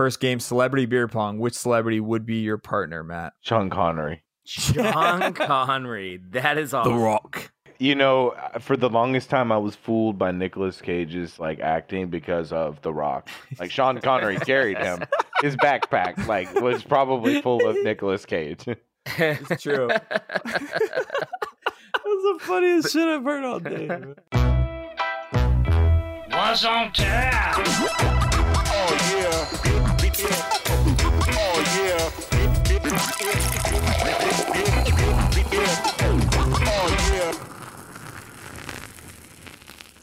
first game, celebrity beer pong. Which celebrity would be your partner, Matt? Sean Connery. John Connery. That is awesome. The Rock. You know, for the longest time, I was fooled by Nicolas Cage's like acting because of The Rock. Like Sean Connery carried him. His backpack like was probably full of Nicolas Cage. It's true. That's the funniest shit I've heard all day. man. What's on tap?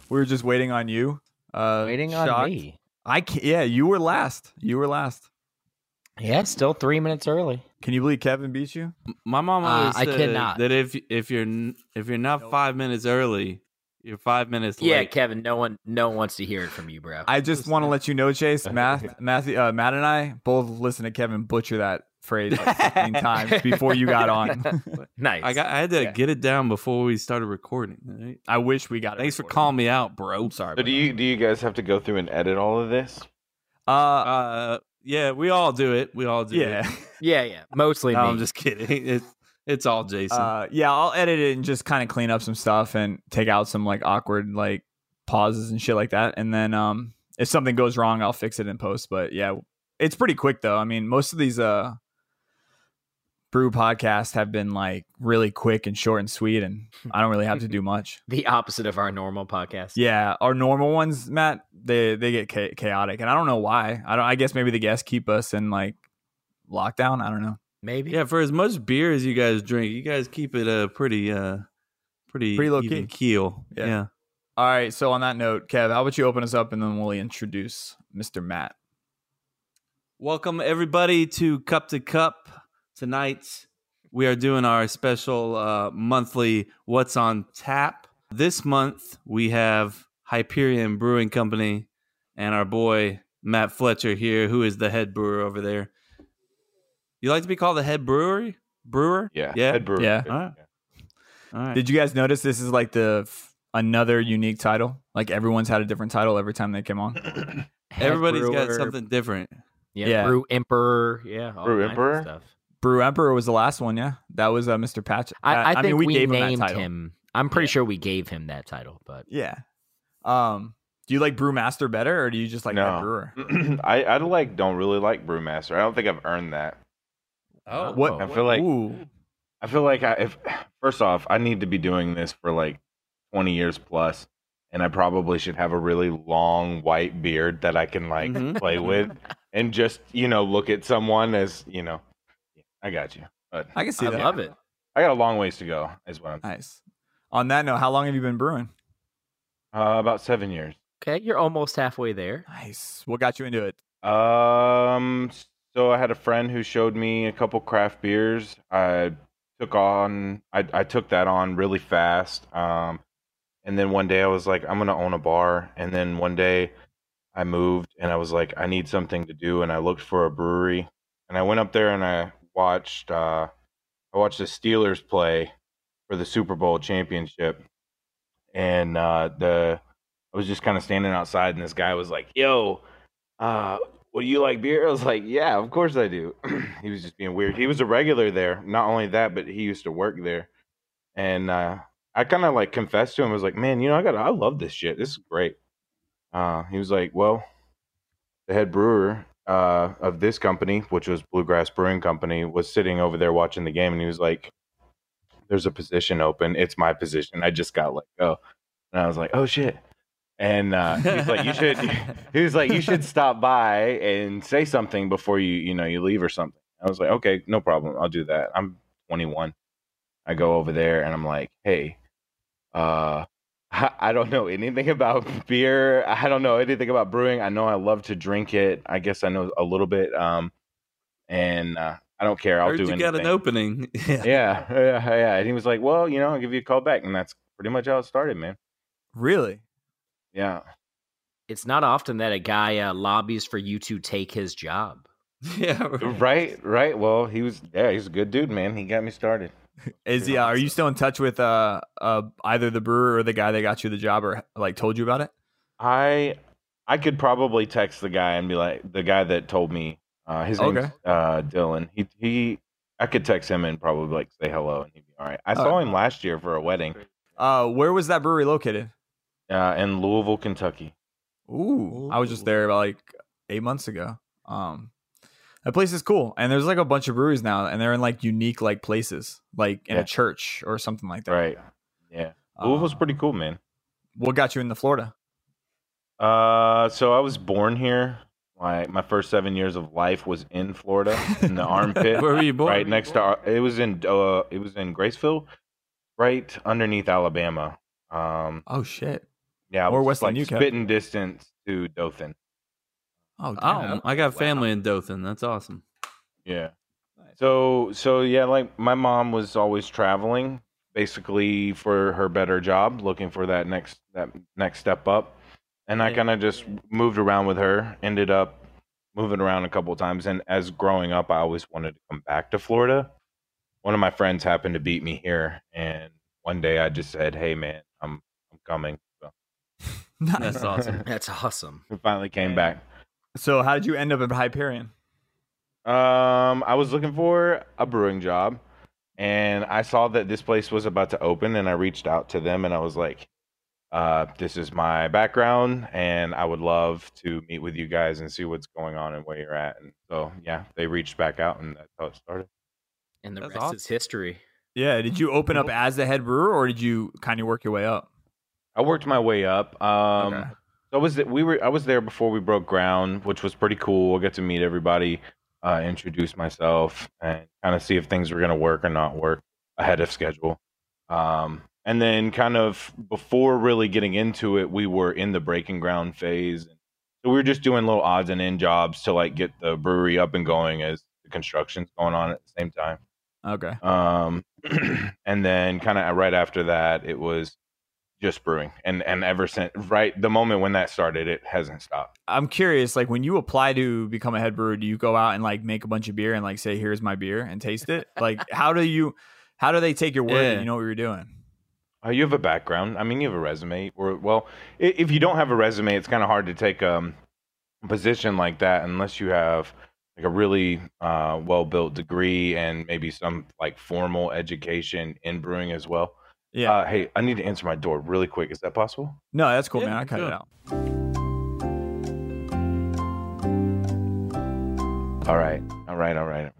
We were just waiting on you. Uh, Waiting on shocked. me. I can't, yeah, you were last. You were last. Yeah, still three minutes early. Can you believe Kevin beat you? My mom Uh, always I said cannot. that if if you're n- if you're not five minutes early, you're five minutes Yeah, late. Kevin. No one, no one wants to hear it from you, bro. I just want to let you know, Chase. Matt, Matthew, uh, Matt, and I both listen to Kevin butcher that phrase like 15 times before you got on. nice. I got I had to Yeah. get it down before we started recording. right? I wish we got it. Thanks for calling me out, bro. Sorry. So do you do you guys have to go through and edit all of this? Uh, Uh, yeah, we all do it. We all do yeah, it. Yeah, yeah. Mostly No, me. I'm just kidding. It's it's all Jason. uh, yeah. I'll edit it and just kind of clean up some stuff and take out some like awkward like pauses and shit like that. And then um, if something goes wrong, I'll fix it in post. But yeah, it's pretty quick though. I mean, most of these uh brew podcasts have been like really quick and short and sweet, and I don't really have to do much. the opposite of our normal podcast. Yeah, our normal ones, Matt, they they get cha- chaotic, and I don't know why. I don't. I guess maybe the guests keep us in like lockdown. I don't know. Maybe. yeah, for as much beer as you guys drink, you guys keep it a pretty uh pretty Pretty low even key. keel. Yeah. yeah. All right. So on that note, Kev, how about you open us up, and then we'll introduce Mr. Matt. Welcome everybody to Cup to Cup. Tonight we are doing our special uh, monthly What's on Tap. This month we have Hyperion Brewing Company and our boy Matt Fletcher here, who is the head brewer over there. You like to be called the head brewery brewer? Yeah. yeah. Ed Brewer. Yeah. All right. All right. Did you guys notice this is like the f- another unique title? Like everyone's had a different title every time they came on. Head Everybody's got something different. Yeah, Yeah. Brew Emperor. Yeah. all Brew kinds of Emperor? Stuff. Brew Emperor was the last one. Yeah, that was uh, Mr. Patch. I, uh, I, think mean, we, we, gave him that named title. him. I'm pretty Yeah. sure we gave him that title, but Yeah. Um. Do you like Brewmaster better, or do you just like No. Brewer? I I like don't really like Brewmaster. I don't think I've earned that. Oh, What- I feel like Ooh. I feel like I if first off, I need to be doing this for like 20 years plus, and I probably should have a really long white beard that I can like Mhm. play with, and just you know look at someone as you know. I got you, but I can see I that. love it. I got a long ways to go. Is what I'm. Nice. On that note, how long have you been brewing? Uh, about seven years. Okay, you're almost halfway there. Nice. What got you into it? Um, so I had a friend who showed me a couple craft beers. I took on, I, I took that on really fast. Um, and then one day I was like, I'm gonna own a bar. And then one day I moved and I was like, I need something to do. And I looked for a brewery. And I went up there and I watched, uh, I watched the Steelers play for the Super Bowl championship. And uh, the, I was just kind of standing outside, and this guy was like, "Yo, uh, do you like beer?" I was like, "Yeah, of course I do." he was just being weird. He was a regular there. Not only that, but he used to work there. And uh, I kind of like confessed to him. I was like, "Man, you know, I got, I love this shit. This is great." Uh, he was like, "Well, the head brewer uh, of this company, which was Bluegrass Brewing Company, was sitting over there watching the game, and he was like." There's a position open. It's my position. I just got let go. And I was like, oh shit. And uh, he's like, you should. He was like, you should stop by and say something before you, you know, you leave or something. I was like, okay, no problem. I'll do that. I'm 21. I go over there and I'm like, hey, uh, I I don't know anything about beer. I don't know anything about brewing. I know I love to drink it. I guess I know a little bit. Um, and uh, I don't care. I'll Heard do you anything got an opening. yeah. yeah, yeah, yeah. And he was like, "Well, you know, I'll give you a call back," and that's pretty much how it started, man. Really? Yeah, It's not often that a guy uh, lobbies for you to take his job. Yeah. right, right. Well, he was, yeah, he's a good dude, man. He got me started. Is he? Uh, are you still in touch with uh, uh, either the brewer or the guy that got you the job, or like told you about it? I, I could probably text the guy and be like, the guy that told me, uh, his name's Okay. uh, Dylan. He he, I could text him and probably like say hello and he'd be all right. I saw him last year for a wedding Uh, where was that brewery located? Uh, in Louisville, Kentucky. Ooh, I was just there about like eight months ago. Um, that place is cool, and there's like a bunch of breweries now, and they're in like unique like places, like in Yeah. a church or something like that. Right. Yeah. Louisville's Uh, pretty cool, man. What got you into Florida? Uh, so I was born here. My my first seven years of life was in Florida, in the armpit, Where were you born? right next to. It was in uh, it was in Graceville, right underneath Alabama. Um, Oh shit! Yeah, Or was west than like you, Kev. spitting distance to Dothan. Oh, Oh. I got Wow. family in Dothan. That's awesome. Yeah. So so yeah, like my mom was always traveling, basically for her better job, looking for that next that next step up. And I kind of just moved around with her. Ended up moving around a couple of times. And as growing up, I always wanted to come back to Florida. One of my friends happened to beat me here, and one day I just said, "Hey, man, I'm I'm coming." So nice. That's awesome. That's awesome. we finally came back. So, how did you end up at Hyperion? Um, I was looking for a brewing job, and I saw that this place was about to open, and I reached out to them, and I was like, uh, "This is my background, and I would love to meet with you guys and see what's going on and where you're at." And so, yeah, they reached back out, and that's how it started. And the That's rest awesome. is history. Yeah, did you open up as the head brewer, or did you kind of work your way up? I worked my way up. Um, Okay. So I was we were I was there before we broke ground, which was pretty cool. I got to meet everybody, uh, introduce myself, and kind of see if things were gonna work or not work ahead of schedule. Um, and then kind of before really getting into it, we were in the breaking ground phase. So we were just doing little odds and end jobs to like get the brewery up and going as the construction's going on at the same time. Okay. Um, and then kind of right after that, it was just brewing, and and ever since right the moment when that started, it hasn't stopped. I'm curious, like when you apply to become a head brewer, do you go out and like make a bunch of beer and like say, "Here's my beer" and taste it? Like, how do you, how do they take your word that Yeah. you know what you're doing? Uh, you have a background. I mean, you have a resume. Or well, if you don't have a resume, it's kind of hard to take um, a position like that unless you have like a really uh, well built degree and maybe some like formal education in brewing as well. Yeah. Uh, hey, I need to answer my door really quick. Is that possible? no, that's cool, yeah, man. I cut it out. All right, all right, all right.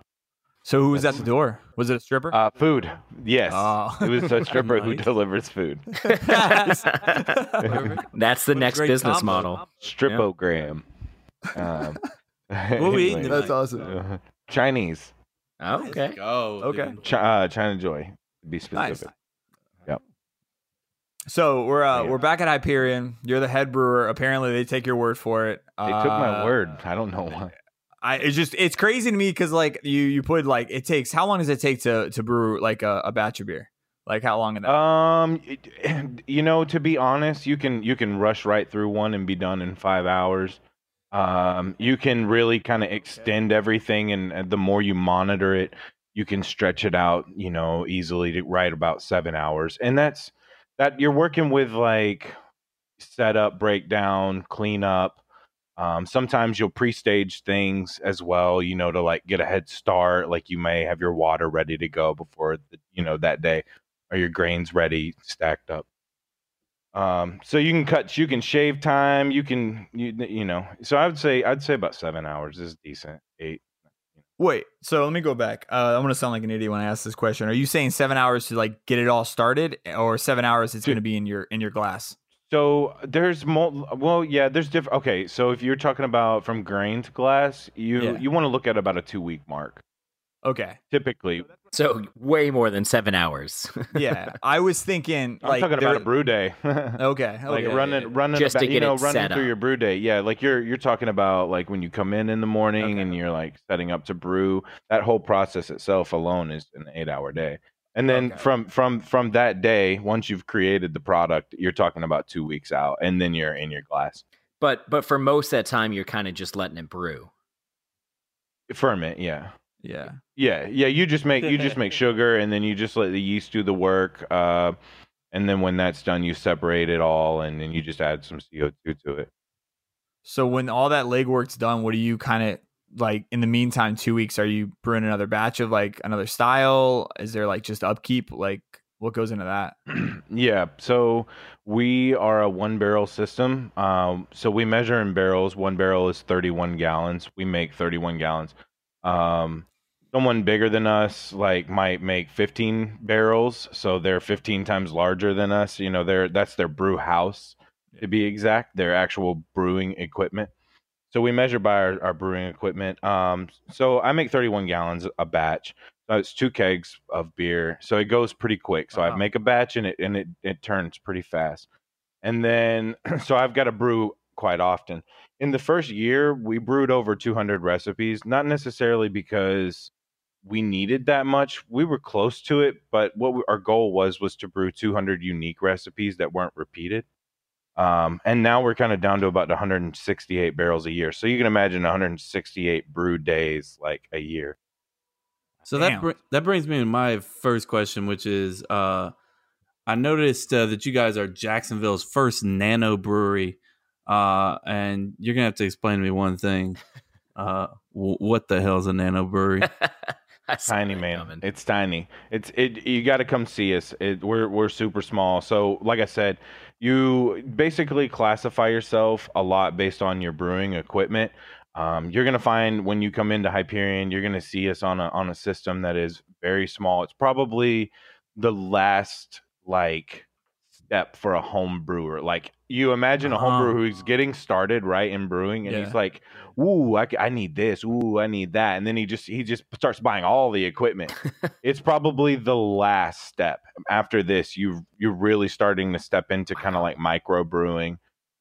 So who was at the door? Was it a stripper? Uh, food. Yes, Oh. it was a stripper who delivers food. That's the What next business combo. model. Stripogram. Um, What we eating anyway, tonight? awesome. uh, Chinese. Okay. Go. Okay. dude. Chi- uh, China Joy, be specific. Yep. So we're uh, Yeah. we're back at Hyperion. You're the head brewer. Apparently, they take your word for it. They took my Uh, word. I don't know why. I it's just it's crazy to me because like you you put like it takes how long does it take to to brew like a, a batch of beer? Like how long that? Um, it- you know, to be honest, you can you can rush right through one and be done in five hours. Um, you can really kind of extend everything, and, and the more you monitor it, you can stretch it out. You know, easily to right about seven hours, and that's that you're working with like setup, breakdown, cleanup. Um, sometimes you'll pre-stage things as well, you know, to like get a head start. Like you may have your water ready to go before the, you know that day are your grains ready stacked up um so you can cut you can shave time you can you, you know so i would say i'd say about seven hours is decent eight Wait, so let me go back. Uh, I'm gonna sound like an idiot when I ask this question. Are you saying seven hours to like get it all started, or seven hours it's Dude. gonna be in your in your glass? so there's mul- well yeah there's different okay so if you're talking about from grain to glass you Yeah. you want to look at about a two week mark Okay, typically So way more than seven hours. yeah. I was thinking i'm like talking about a brew day Okay, like running running Just about, to you know it running set through up. your brew day yeah like you're you're talking about like when you come in in the morning Okay. and you're like setting up to brew that whole process itself alone is an eight hour day and then Okay. from from from that day once you've created the product you're talking about two weeks out and then you're in your glass but but for most of that time, you're kind of just letting it brew. ferment yeah Yeah. Yeah yeah you just make you just make sugar and then you just let the yeast do the work uh and then when that's done you separate it all and then you just add some co2 to it So when all that legwork's done, what do you kind of like in the meantime? Two weeks, are you brewing another batch of like another style? Is there like just upkeep? Like what goes into that? yeah. So we are a one barrel system. Um, so we measure in barrels. One barrel is 31 gallons. We make 31 gallons. Um, someone bigger than us like might make 15 barrels so they're 15 times larger than us you know they're that's their brew house to be exact their actual brewing equipment. So we measure by our, our brewing equipment um so i make 31 gallons a batch. So it's two kegs of beer so it goes pretty quick. So Wow. i make a batch and it and it, it turns pretty fast. And then so i've got to brew quite often. In the first year we brewed over 200 recipes not necessarily because we needed that much we were close to it but what we, our goal was was to brew 200 unique recipes that weren't repeated um, and now we're kind of down to about 168 barrels a year so you can imagine 168 brew days like a year So that br- that brings me to my first question, which is, uh, I noticed uh, that you guys are Jacksonville's first nano brewery, uh, and you're gonna have to explain to me one thing. Uh, w- what the hell is a nano brewery? Tiny man. coming. it's tiny. It's it you got to come see us. It, we're we're super small. So like i said you basically classify yourself a lot based on your brewing equipment. Um, you're gonna find when you come into hyperion you're gonna see us on a on a system that is very small. It's probably the last like step for a home brewer. Like you imagine a home Uh-huh. who's getting started right in brewing and Yeah. he's like ooh I need this ooh i need that and then he just he just starts buying all the equipment it's probably the last step after this you you're really starting to step into kind of like micro brewing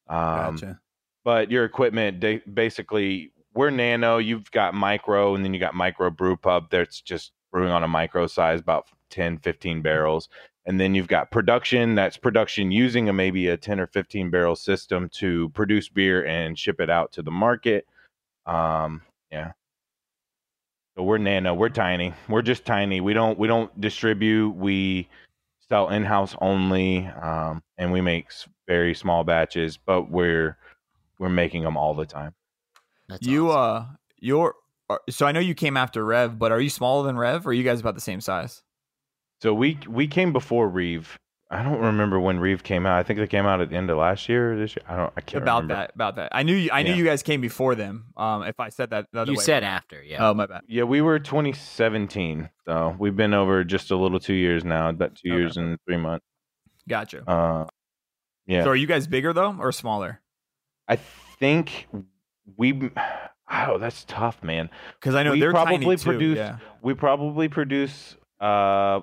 um Gotcha. but your equipment da- basically we're nano you've got micro and then you got micro brew pub that's just brewing on a micro size about 10 15 barrels and then you've got production that's production using a maybe a 10 or 15 barrel system to produce beer and ship it out to the market um yeah so we're nano we're tiny we're just tiny we don't we don't distribute we sell in-house only um and we make very small batches but we're we're making them all the time That's you awesome. uh, you're are- so I know you came after Rev, but are you smaller than Rev? Or are you guys about the same size? So we we came before reeve i don't remember when reeve came out i think they came out at the end of last year or this year i don't i can't about remember. that, about that. I knew you, I knew Yeah. you guys came before them. Um, if I said that the other you way said after, yeah. Oh my bad. yeah we were 2017 so we've been over just a little two years now about two Okay. years and three months Gotcha. uh yeah So are you guys bigger though, or smaller? i think we oh that's tough man Because I know We they're probably tiny too. produced- Yeah. we probably produce uh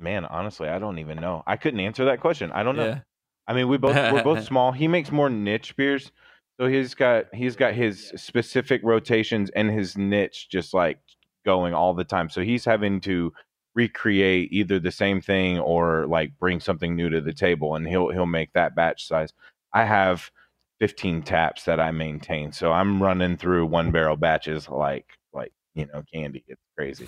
man honestly i don't even know. I couldn't answer that question i don't know. Yeah. i mean we both we're both small he makes more niche beers so he's got he's got his specific rotations and his niche just like going all the time so he's having to recreate either the same thing or like bring something new to the table and he'll he'll make that batch size. I have 15 taps that i maintain so i'm running through one barrel batches like like you know candy it's crazy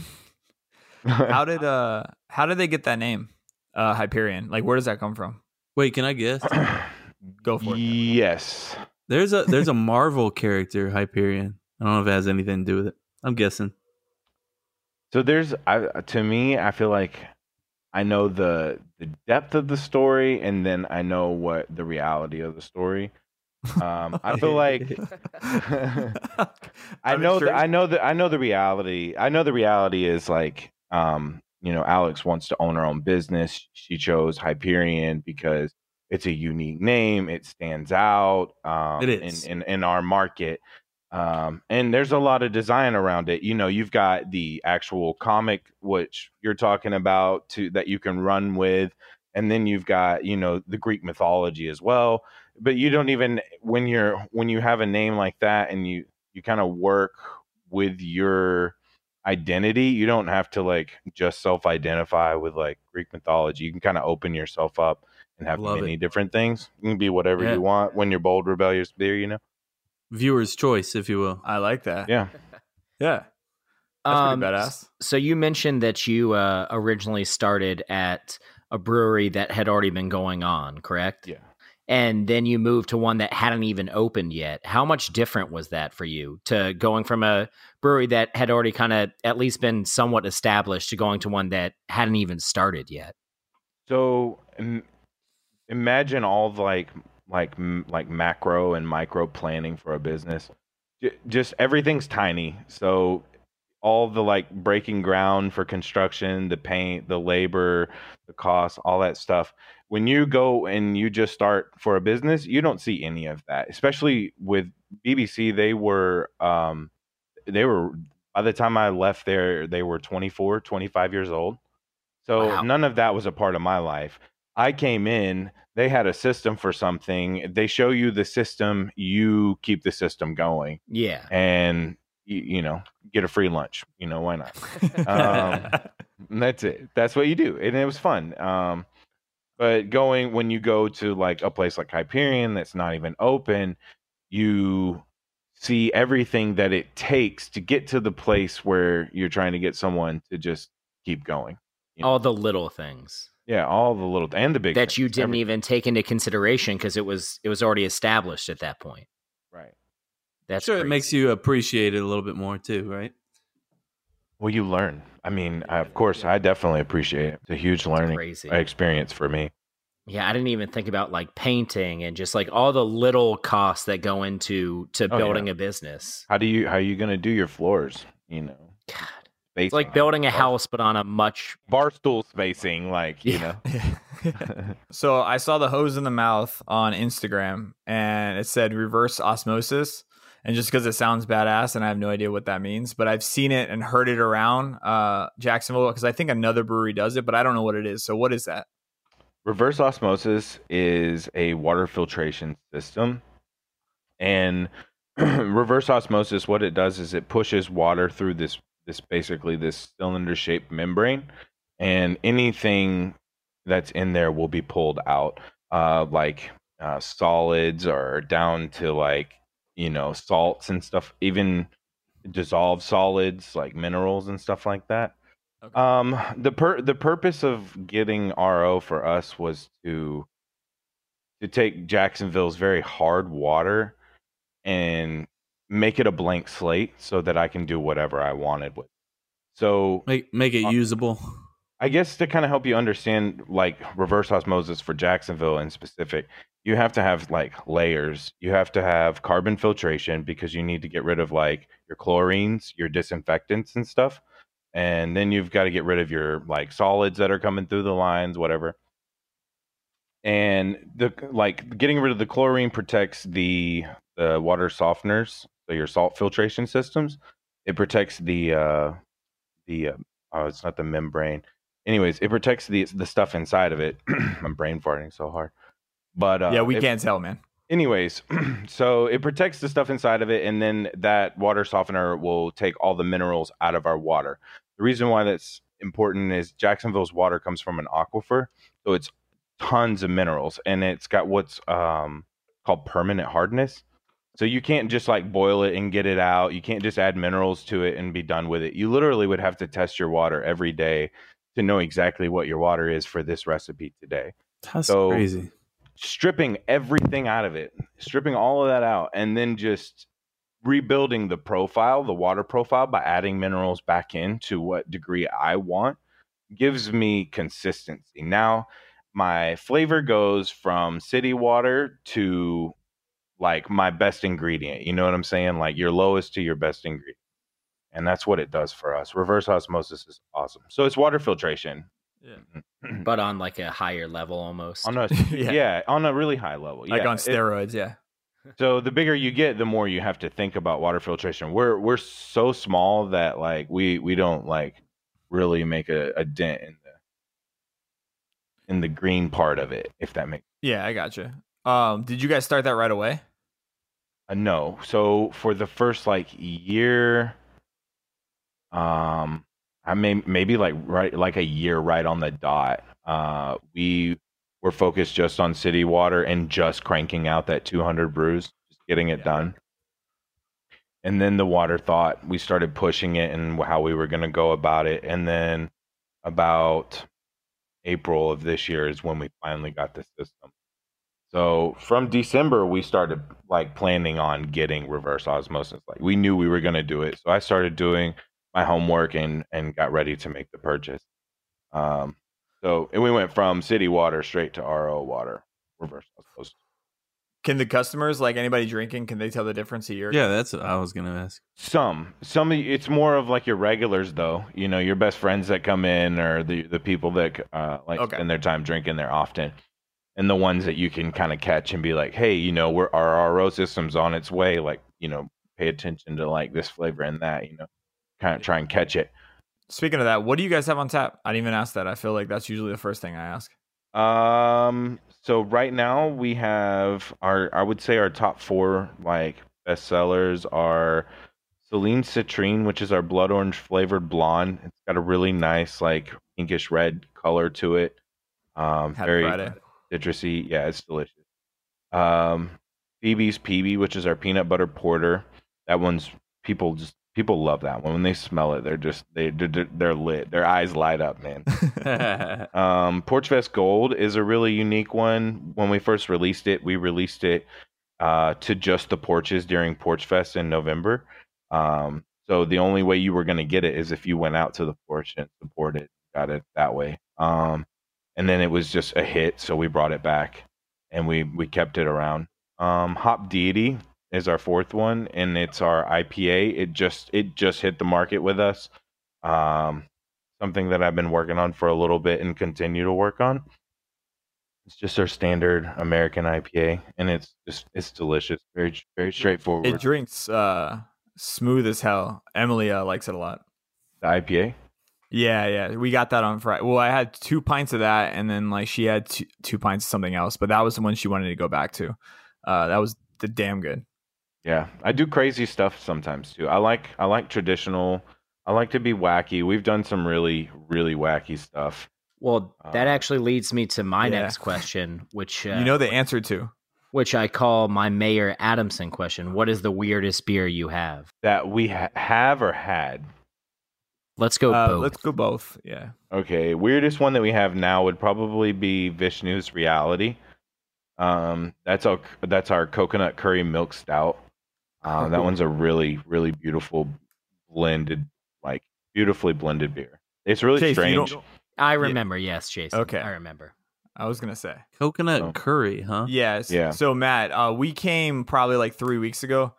How did uh how did they get that name? Uh Hyperion. Like where does that come from? Wait, can I guess? Go for it. yes There's a there's a Marvel character, Hyperion. I don't know if it has anything to do with it. I'm guessing. So there's, I, to me, I feel like I know the the depth of the story, and then I know what the reality of the story. Um, I feel like I know sure- that I know that I know the reality. I know the reality is like, um, you know, Alex wants to own her own business. She chose Hyperion because it's a unique name. It stands out. Um, It is. in, in in our market. Um, and there's a lot of design around it. You know, you've got the actual comic, which you're talking about, to that you can run with, and then you've got you know the Greek mythology as well. But you don't even when you're when you have a name like that, and you you kind of work with your identity. You don't have to like just self-identify with like Greek mythology. You can kind of open yourself up and have Love many it. different things. You can be whatever Yeah. you want when you're bold, rebellious, beer. You know. Viewer's choice, if you will. I like that. Yeah. Yeah. That's Um, pretty badass. So you mentioned that you uh, originally started at a brewery that had already been going on, correct? Yeah. and then you moved to one that hadn't even opened yet. How much different was that for you to going from a brewery that had already kind of at least been somewhat established to going to one that hadn't even started yet? So Im- imagine all the like like like macro and micro planning for a business. J- just everything's tiny. So all the like breaking ground for construction, the paint, the labor, the cost, all that stuff. When you go and you just start for a business, you don't see any of that. Especially with BBC, they were um they were by the time I left there, they were 24, 25 years old. So Wow. none of that was a part of my life. I came in, they had a system for something. They show you the system, you keep the system going Yeah. and you, you know, get a free lunch. You know, why not? Um, that's it. That's what you do. And it was fun. Um, but going when you go to like a place like Hyperion that's not even open, you see everything that it takes to get to the place where you're trying to get someone to just keep going. you know? All the little things Yeah, all the little and the big that you didn't every- even take into consideration because it was it was already established at that point. right. That's sure, it makes you appreciate it a little bit more too, right? Well, you learn. I mean, I, of course, I definitely appreciate it. It's a huge learning crazy. experience for me. Yeah, I didn't even think about like painting and just like all the little costs that go into to Oh, yeah. building a business. How do you how are you gonna do your floors? You know, God, it's like building a bar- house, but on a much barstool spacing, like you Yeah. know. so I saw the hose in the mouth on Instagram and it said reverse osmosis. And just because it sounds badass and I have no idea what that means, but I've seen it and heard it around uh, Jacksonville because I think another brewery does it, but I don't know what it is. So what is that? Reverse osmosis is a water filtration system. And reverse osmosis, what it does is it pushes water through this this basically this cylinder shaped membrane, and anything that's in there will be pulled out, uh, like uh, solids or down to like you know salts and stuff, even dissolved solids like minerals and stuff like that. Okay. Um, the per the purpose of getting RO for us was to to take Jacksonville's very hard water and make it a blank slate so that I can do whatever I wanted with. it. So Make make it Uh, usable. I guess to kind of help you understand like reverse osmosis for Jacksonville in specific, you have to have like layers. You have to have carbon filtration because you need to get rid of like your chlorines, your disinfectants and stuff. And then you've got to get rid of your like solids that are coming through the lines, whatever. And the like getting rid of the chlorine protects the the water softeners, so your salt filtration systems. It protects the uh the uh, oh, it's not the membrane anyways, it protects the the stuff inside of it. I'm brain farting so hard. But uh, yeah, we it- can't tell, man. Anyways, so it protects the stuff inside of it, and then that water softener will take all the minerals out of our water. The reason why that's important is Jacksonville's water comes from an aquifer, so it's tons of minerals, and it's got what's um, called permanent hardness. So you can't just like boil it and get it out. You can't just add minerals to it and be done with it. You literally would have to test your water every day to know exactly what your water is for this recipe today That's so- crazy. stripping everything out of it, stripping all of that out, and then just rebuilding the profile, the water profile by adding minerals back in to what degree I want gives me consistency. Now, my flavor goes from city water to like my best ingredient. You know what I'm saying? Like your lowest to your best ingredient. And that's what it does for us. Reverse osmosis is awesome. So it's water filtration. Yeah. Mm-hmm. but on like a higher level almost. On a yeah. yeah. on a really high level. Like yeah. on It- steroids, yeah. So the bigger you get, the more you have to think about water filtration. We're we're so small that like we we don't like really make a, a dent in the in the green part of it, if that makes Yeah, I gotcha. Um, did you guys start that right away? a no. So for the first like year, um, I may maybe like right like a year right on the dot. Uh, we were focused just on city water and just cranking out that 200 brews, just getting it Yeah. done. And then the water thought we started pushing it and how we were going to go about it. And then about April of this year is when we finally got the system. So from December, we started like planning on getting reverse osmosis. Like we knew we were going to do it. So I started doing my homework and and got ready to make the purchase. Um, so and we went from city water straight to RO water, reverse osmosis. Can the customers, like anybody drinking, can they tell the difference a year? Yeah, that's what I was gonna ask. Some, some. It's more of like your regulars, though. You know, your best friends that come in, or the the people that uh, like Okay. spend their time drinking there often, and the ones that you can kind of catch and be like, hey, you know, we're our RO system's on its way. Like, you know, pay attention to like this flavor and that. You know, kind of try and catch it. Speaking of that, what do you guys have on tap? I didn't even ask that. I feel like that's usually the first thing I ask. Um. So right now we have our. I would say our top four like best sellers are Selene Citrine, which is our blood orange flavored blonde. It's got a really nice like pinkish red color to it. Um, Had very Friday. citrusy. Yeah, it's delicious. Um, Phoebe's PB, which is our peanut butter porter. That one's people just people love that one. When they smell it, they're just they they're, they're lit. Their eyes light up, man. Um, Porchfest Gold is a really unique one. When we first released it, we released it uh, to just the porches during Porchfest in November. Um, so the only way you were going to get it is if you went out to the porch and supported, got it that way. Um, and then it was just a hit, so we brought it back and we we kept it around. Um, Hop Deity is our fourth one, and it's our IPA. It just it just hit the market with us. Um, something that I've been working on for a little bit and continue to work on. It's just our standard American IPA, and it's just it's delicious, very very straightforward. It drinks uh, smooth as hell. Emily uh, likes it a lot. the IPA. Yeah, yeah. We got that on Friday. Well, I had two pints of that, and then like she had two, two pints of something else, but that was the one she wanted to go back to. Uh, that was the damn good. Yeah, I do crazy stuff sometimes too. I like I like traditional. I like to be wacky. We've done some really really wacky stuff. Well, that Uh, actually leads me to my yeah. next question, which uh, you know the answer to. which I call my Mayor Adamson question. What is the weirdest beer you have? That we ha- have or had. Let's go Uh, both. let's go both. Yeah. Okay, weirdest one that we have now would probably be Vishnu's Reality. Um, that's our that's our coconut curry milk stout. Um, that one's a really really beautiful blended, like beautifully blended beer. It's really Chase, strange. I remember, yes, Jason. Okay. I remember. I was gonna say. Coconut Oh. curry, huh? Yes. Yeah. So Matt, uh, we came probably like three weeks ago,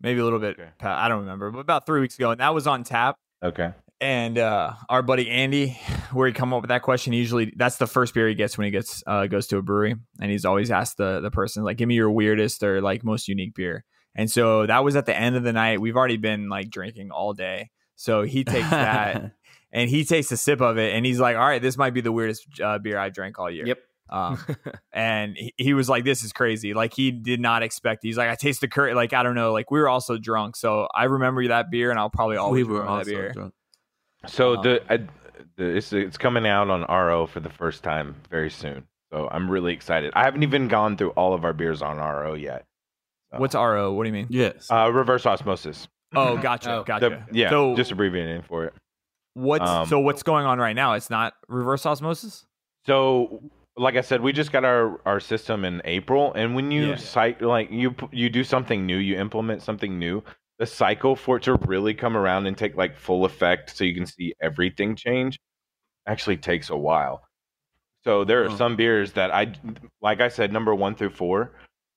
maybe a little bit. Okay. I don't remember, but about three weeks ago, and that was on tap. Okay. And uh, our buddy Andy, where he come up with that question, usually that's the first beer he gets when he gets uh, goes to a brewery, and he's always asked the the person like, "Give me your weirdest or like most unique beer." And so that was at the end of the night. We've already been like drinking all day, so he takes that and he takes a sip of it, and he's like, "All right, this might be the weirdest uh, beer I've drank all year." Yep. Um, and he, he was like, "This is crazy." Like he did not expect. He's like, "I taste the curry." Like I don't know. Like we were also drunk, so I remember that beer, and I'll probably always we were remember that beer. drunk. So Um, the, I, the it's it's coming out on RO for the first time very soon. So I'm really excited. I haven't even gone through all of our beers on RO yet. So- What's RO? What do you mean? Yes. uh, reverse osmosis? Oh, gotcha, Oh. The- gotcha. yeah, So just abbreviating for it. what's um, so what's going on right now? It's not reverse osmosis. So, like I said, we just got our our system in April, and when you Yeah. cite like you p- you do something new, you implement something new. The cycle for it to really come around and take like full effect, so you can see everything change, actually takes a while. So there are Huh. some beers that I, like I said, number one through four,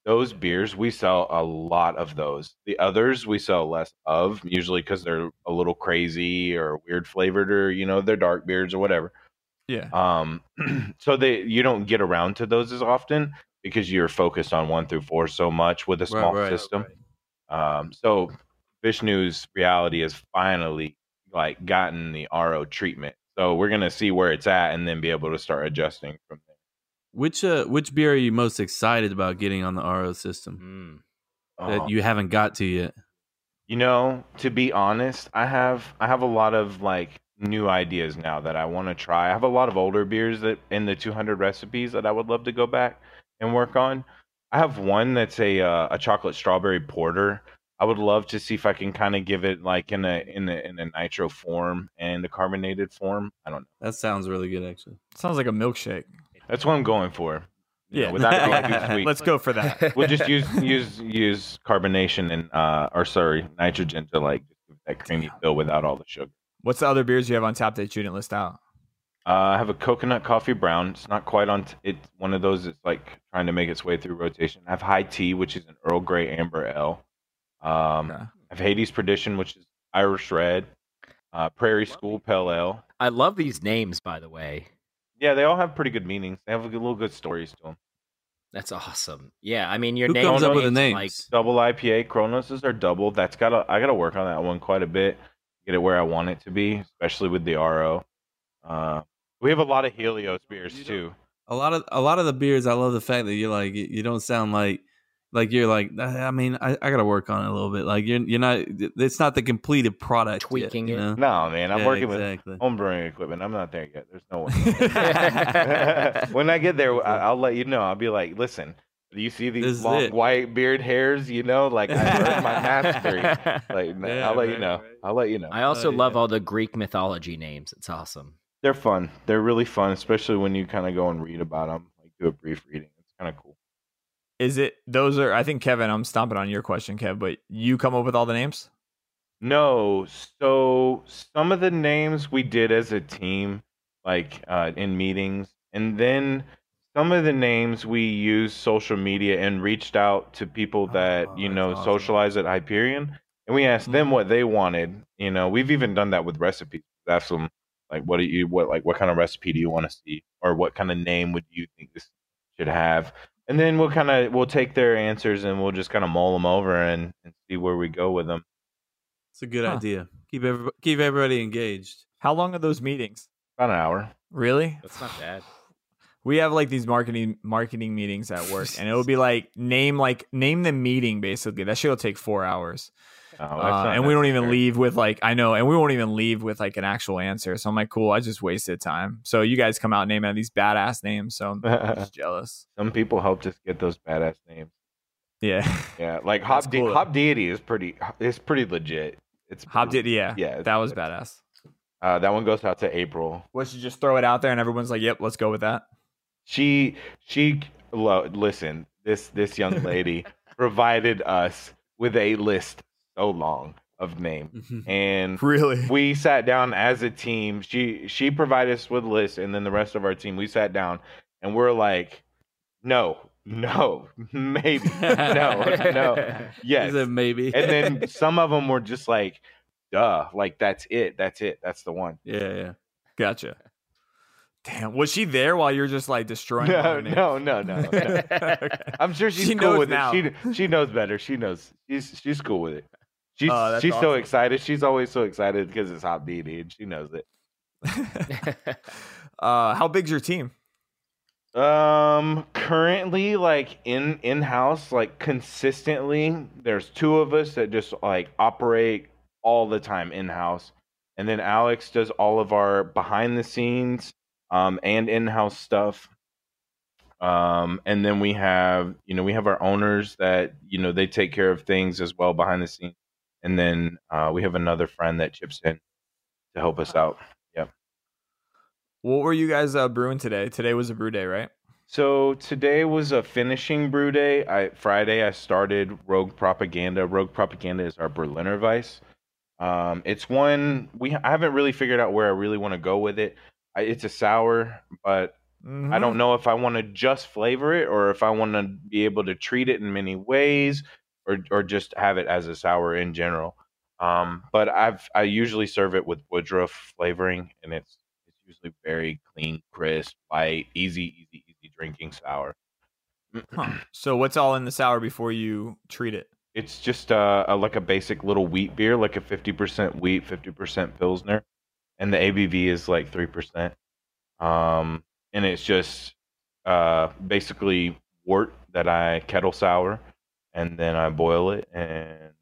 those beers we sell a lot of those. The others we sell less of, usually because they're a little crazy or weird flavored, or you know they're dark beers or whatever. Yeah. Um, so they you don't get around to those as often because you're focused on one through four so much with a small right, system. Um, so Vishnu's reality has finally like gotten the RO treatment. So we're gonna see where it's at and then be able to start adjusting from there. Which uh which beer are you most excited about getting on the RO system Mm. that Oh, you haven't got to yet? You know, to be honest, I have I have a lot of like new ideas now that I want to try. I have a lot of older beers that in the 200 recipes that I would love to go back and work on. I have one that's a uh, a chocolate strawberry porter. I would love to see if I can kind of give it like in a in a in a nitro form and a carbonated form. I don't know. That sounds really good, actually. Sounds like a milkshake. That's what I'm going for. you know, Yeah, without being too sweet. Let's go for that. we'll just use use use carbonation and uh or sorry nitrogen to like that creamy feel without all the sugar. What's the other beers you have on tap that you didn't list out? Uh, I have a coconut coffee brown. It's not quite on. T- it's one of those. that's like trying to make its way through rotation. I have high tea, which is an Earl Grey amber ale. Um, Okay. I have Hades Perdition, which is Irish red. Uh, Prairie School Pale Ale. I love these names, by the way. Yeah, they all have pretty good meanings. They have a good, little good stories to them. That's awesome. Yeah, I mean your Who name comes up with the names, names? Double IPA Cronoses are double. That's gotta. I gotta work on that one quite a bit. Get it where I want it to be, especially with the RO. Uh, we have a lot of Helios beers too. a lot of a lot of the beers. I love the fact that you're like you you don't sound like like you're like I mean I, I got to work on it a little bit. Like you're you're not. It's not the completed product. yet, Tweaking you it. know? No, man, I'm Yeah, working with exactly. home brewing equipment. I'm not there yet. There's no one. when I get there, I- I'll let you know. I'll be like, listen, do you see these is long white beard hairs? You know, like I earned my mastery. Like, Yeah, I'll let you know. right. I'll let you know. I also Oh, love yeah. all the Greek mythology names. It's awesome. They're fun. They're really fun, especially when you kind of go and read about them. Like do a brief reading. It's kind of cool. Is it those are? I think Kevin, I'm stomping on your question, Kev, but you come up with all the names. No, so some of the names we did as a team, like uh, in meetings, and then some of the names we used social media and reached out to people that Oh, you know awesome. socialize at Hyperion, and we asked them Mhm. what they wanted. You know, we've even done that with recipes. Ask them like, what do you what like what kind of recipe do you want to see, or what kind of name would you think this should have? And then we'll kind of we'll take their answers and we'll just kind of mull them over and, and see where we go with them. It's a good Huh. idea. Keep every, keep everybody engaged. How long are those meetings? About an hour. Really? That's not bad. We have like these marketing marketing meetings at work, and it'll be like name like name the meeting basically. That shit will take four hours, Oh, uh, and we don't even leave with like I know, and we won't even leave with like an actual answer. So I'm like, cool, I just wasted time. So you guys come out naming these badass names, so I'm just jealous. Some people helped us get those badass names. Yeah, Yeah, like Hop, cool, though. Hop Deity is pretty. It's pretty legit. It's Hop deity yeah, Yeah, that was good. badass. Uh, that one goes out to April. Was you just throw it out there, and everyone's like, yep, let's go with that. She she lo- listen. This this young lady provided us with a list so long of names, mm-hmm. and Really? we sat down as a team. She she provided us with a list, and then the rest of our team we sat down and we're like, no, no, maybe, no, no, yes. Maybe? and then some of them were just like, duh, like that's it, that's it, that's the one. yeah, yeah. Gotcha. Damn, was she there while you're just like destroying? No, her no, no, no, no. Okay. I'm sure she's She cool with now. it. She she knows better. She knows. She's she's cool with it. She's Oh, she's so excited. She's always so excited because it's Hop Deity and she knows it. uh, how big's your team? Um, currently, like in in house, like consistently, there's two of us that just like operate all the time in house, and then Alex does all of our behind the scenes, um, and in house stuff. Um, and then we have, you know, we have our owners that you know they take care of things as well behind the scenes, and then uh, we have another friend that chips in to help us out. Yeah. What were you guys uh, brewing today? Today was a brew day, right? So today was a finishing brew day. I Friday I started Rogue Propaganda. Rogue Propaganda is our Berliner Weiss. Um, it's one we I haven't really figured out where I really want to go with it. I, it's a sour, but I Mm-hmm. don't know if I want to just flavor it or if I want to be able to treat it in many ways or or just have it as a sour in general. Um, but I've I usually serve it with Woodruff flavoring, and it's it's usually very clean, crisp, light, easy, easy, easy drinking sour. Huh. So what's all in the sour before you treat it? It's just uh, a, like a basic little wheat beer, like a fifty percent wheat, fifty percent pilsner, and the ABV is like three percent. Um, and it's just uh, basically wort that I kettle sour, and then I boil it, and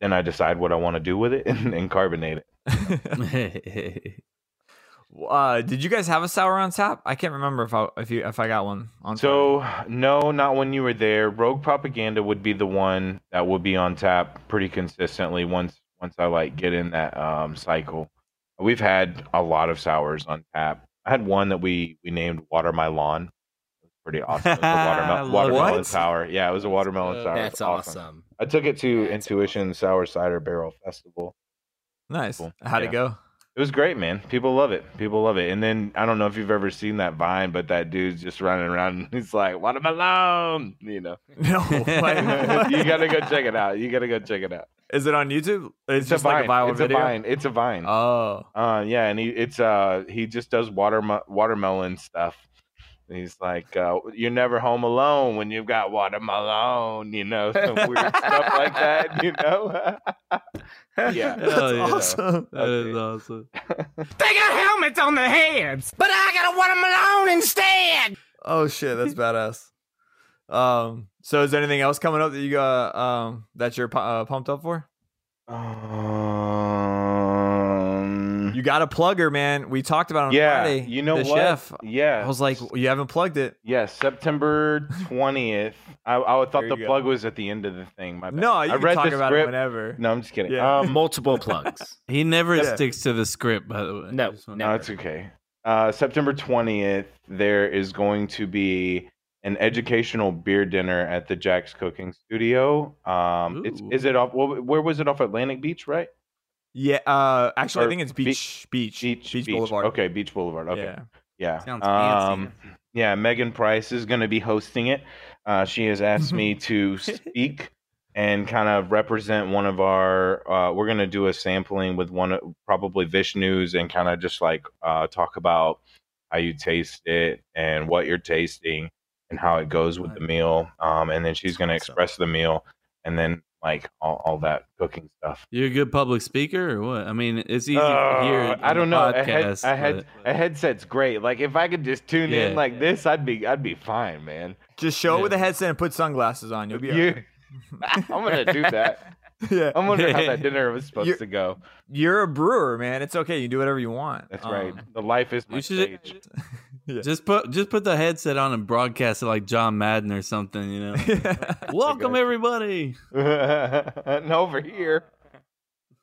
then I decide what I want to do with it, and, and carbonate it. uh, did you guys have a sour on tap? I can't remember if I if you if I got one on. So no, not when you were there. Rogue Propaganda would be the one that would be on tap pretty consistently once once I like get in that um, cycle. We've had a lot of sours on tap. I had one that we we named Water My Lawn. It was pretty awesome. It was a I watermelon, love watermelon sour. Yeah, it was a watermelon sour. That's awesome. I took it to That's Intuition Sour Cider Barrel Festival. Nice. Cool. How'd Yeah. it go? It was great, man. People love it. People love it. And then I don't know if you've ever seen that vine, but that dude's just running around and he's like, watermelon, you know. No. you gotta go check it out. You gotta go check it out. Is it on YouTube? It's, It's, just a vine. like a viral it's video. a vine. It's a vine. Oh. Uh, yeah, and he it's uh he just does water watermelon stuff. And he's like, uh, "You're never home alone when you've got watermelon," you know, some weird stuff like that, you know. yeah, That's Hell yeah. awesome. That is awesome. They got helmets on their heads, but I got a watermelon instead. Oh shit, that's badass. Um, so is there anything else coming up that you got um that you're uh, pumped up for? Um, You got a plugger, man. We talked about it on yeah, Friday. you know the what? chef. Yeah, I was like, you haven't plugged it. yeah, September twentieth. I, I thought the go. plug was at the end of the thing. My bad. No, you I can read talk the about it script. whenever. No, I'm just kidding. Yeah. Um, Multiple plugs. He never Yeah. sticks to the script, by the way. No, Just wanna- never. No, it's okay. Uh, September 20th, there is going to be an educational beer dinner at the Jack's Cooking Studio. Um, it's is it off? Well, where was it off Atlantic Beach, right? Yeah. Uh, actually, I think it's Be- Beach Beach Beach, Boulevard. Okay, Beach Boulevard. Okay, Yeah. yeah. Sounds fancy. um, yeah. Megan Price is going to be hosting it. Uh, she has asked me to speak and kind of represent one of our. Uh, we're going to do a sampling with one, of probably Vishnu's, and kind of just like uh, talk about how you taste it and what you're tasting and how it goes with the meal. Um, and then she's going to express the meal, and then like all, all that cooking stuff. You're a good public speaker, or what? I mean, it's easy Uh, to hear. I don't the know. A, head, a, head, but- a headset's great. Like if I could just tune Yeah. in like this, I'd be I'd be fine, man. Just show it with a headset and put sunglasses on. You'll be. You, I'm gonna do that. yeah. I'm wondering how that dinner was supposed You're- to go. You're a brewer, man. It's okay. You do whatever you want. That's Um, right. The life is my You should stage. Yeah. just put just put the headset on and broadcast it like John Madden or something. You know, welcome everybody. and over here.